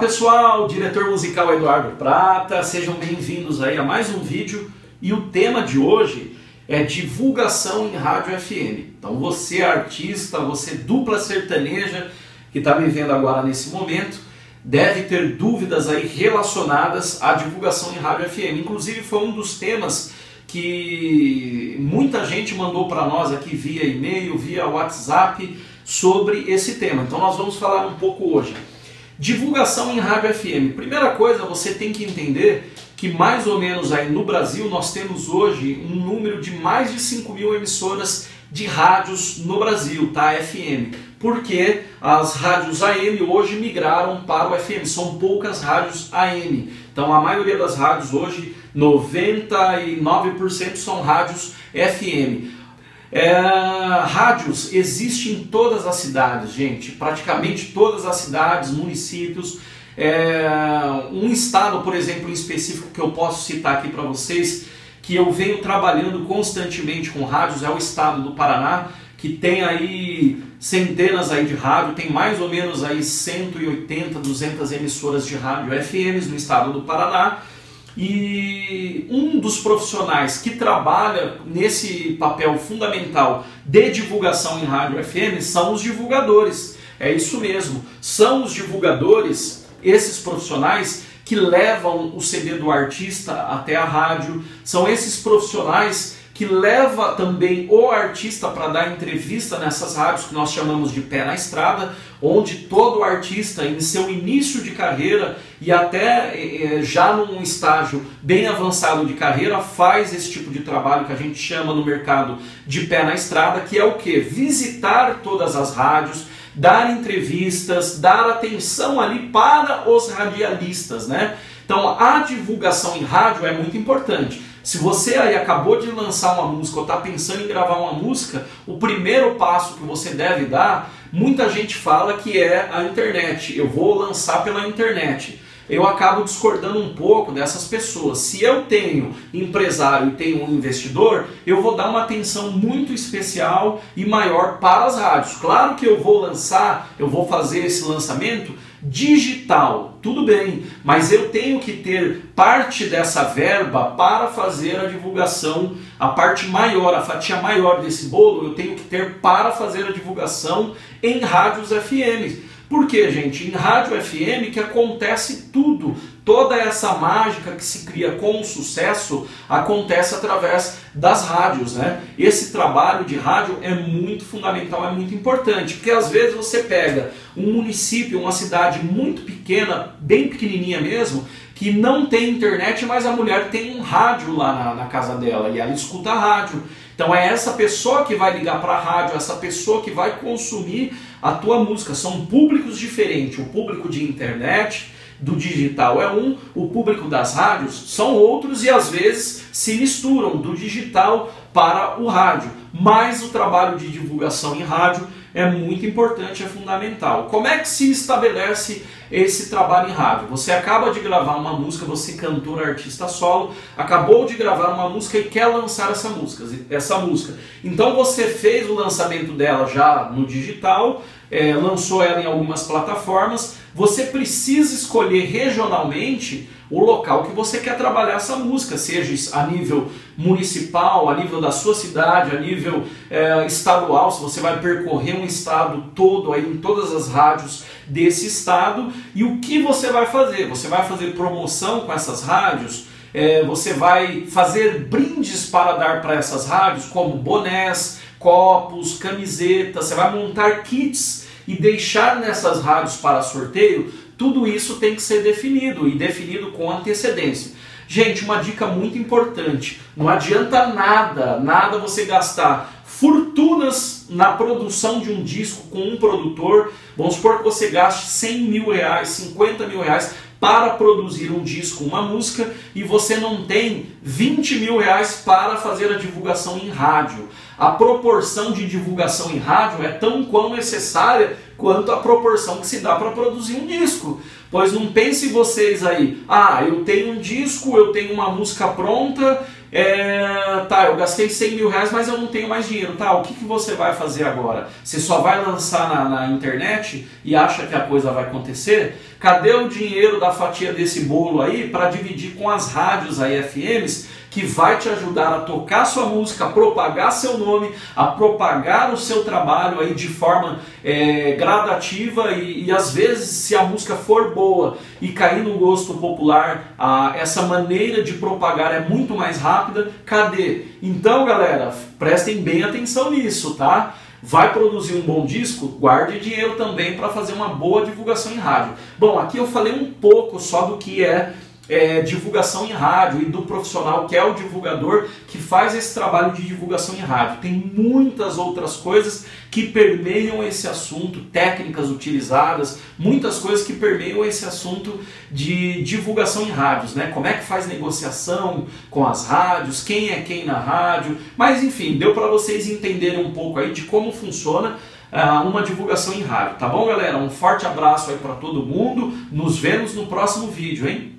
Pessoal, diretor musical Eduardo Prata, sejam bem-vindos aí a mais um vídeo e o tema de hoje é divulgação em rádio FM. Então você artista, você dupla sertaneja que está me vendo agora nesse momento, deve ter dúvidas aí relacionadas à divulgação em rádio FM. Inclusive foi um dos temas que muita gente mandou para nós aqui via e-mail, via WhatsApp sobre esse tema. Então nós vamos falar um pouco hoje. Divulgação em rádio FM. Primeira coisa, você tem que entender que mais ou menos aí no Brasil nós temos hoje um número de mais de 5 mil emissoras de rádios no Brasil, tá? FM. Porque as rádios AM hoje migraram para o FM, são poucas rádios AM. Então a maioria das rádios hoje, 99% são rádios FM. É, rádios existem em todas as cidades, gente, praticamente todas as cidades, municípios. É, um estado, por exemplo, em específico que eu posso citar aqui para vocês, que eu venho trabalhando constantemente com rádios, é o estado do Paraná, que tem aí centenas aí de rádio, tem mais ou menos aí 180, 200 emissoras de rádio FMs no estado do Paraná. E um dos profissionais que trabalha nesse papel fundamental de divulgação em rádio FM são os divulgadores. É isso mesmo, são os divulgadores, esses profissionais que levam o CD do artista até a rádio, são esses profissionais que leva também o artista para dar entrevista nessas rádios que nós chamamos de pé na estrada, onde todo artista em seu início de carreira e até eh, já num estágio bem avançado de carreira faz esse tipo de trabalho que a gente chama no mercado de pé na estrada, que é o que? Visitar todas as rádios, dar entrevistas, dar atenção ali para os radialistas, né? Então a divulgação em rádio é muito importante. Se você aí acabou de lançar uma música ou está pensando em gravar uma música, o primeiro passo que você deve dar, muita gente fala que é a internet. Eu vou lançar pela internet. Eu acabo discordando um pouco dessas pessoas. Se eu tenho empresário e tenho um investidor, eu vou dar uma atenção muito especial e maior para as rádios. Claro que eu vou lançar, eu vou fazer esse lançamento digital, tudo bem, mas eu tenho que ter parte dessa verba para fazer a divulgação, a parte maior, a fatia maior desse bolo, eu tenho que ter para fazer a divulgação em rádios FM. Por quê, gente? Em rádio FM que acontece tudo. Toda essa mágica que se cria com o sucesso acontece através das rádios, né? Esse trabalho de rádio é muito fundamental, é muito importante, porque às vezes você pega um município, uma cidade muito pequena, bem pequenininha mesmo, que não tem internet, mas a mulher tem um rádio lá na, na casa dela e ela escuta a rádio. Então é essa pessoa que vai ligar para a rádio, essa pessoa que vai consumir a tua música. São públicos diferentes. O público de internet, do digital é um, o público das rádios são outros e às vezes se misturam do digital para o rádio. Mas o trabalho de divulgação em rádio é muito importante, é fundamental. Como é que se estabelece esse trabalho em rádio? Você acaba de gravar uma música, você cantor, artista solo, acabou de gravar uma música e quer lançar essa música, essa música. Então você fez o lançamento dela já no digital, é, lançou ela em algumas plataformas. Você precisa escolher regionalmente o local que você quer trabalhar essa música, seja a nível municipal, a nível da sua cidade, a nível é, estadual, se você vai percorrer um estado todo aí em todas as rádios desse estado, e o que você vai fazer? Você vai fazer promoção com essas rádios? É, você vai fazer brindes para dar para essas rádios, como bonés, copos, camisetas, você vai montar kits e deixar nessas rádios para sorteio tudo isso tem que ser definido e definido com antecedência. Gente, uma dica muito importante: não adianta nada, nada você gastar fortunas na produção de um disco com um produtor. Vamos supor que você gaste 100 mil reais, 50 mil reais para produzir um disco, uma música, e você não tem 20 mil reais para fazer a divulgação em rádio. A proporção de divulgação em rádio é tão quão necessária quanto a proporção que se dá para produzir um disco. Pois não pense vocês aí, ah, eu tenho um disco, eu tenho uma música pronta é, tá, eu gastei 100 mil reais, mas eu não tenho mais dinheiro. Tá, o que, que você vai fazer agora? Você só vai lançar na, na internet e acha que a coisa vai acontecer? Cadê o dinheiro da fatia desse bolo aí para dividir com as rádios aí FMs que vai te ajudar a tocar sua música, a propagar seu nome, a propagar o seu trabalho aí de forma é, gradativa e, e, às vezes se a música for boa e cair no gosto popular, a, essa maneira de propagar é muito mais rápida. Cadê? Então, galera, prestem bem atenção nisso, tá? Vai produzir um bom disco? Guarde dinheiro também para fazer uma boa divulgação em rádio. Bom, aqui eu falei um pouco só do que é é, divulgação em rádio e do profissional que é o divulgador que faz esse trabalho de divulgação em rádio. Tem muitas outras coisas que permeiam esse assunto, técnicas utilizadas, muitas coisas que permeiam esse assunto de divulgação em rádios, né? Como é que faz negociação com as rádios, quem é quem na rádio, mas enfim, deu para vocês entenderem um pouco aí de como funciona uh, uma divulgação em rádio, tá bom, galera? Um forte abraço aí para todo mundo. Nos vemos no próximo vídeo, hein?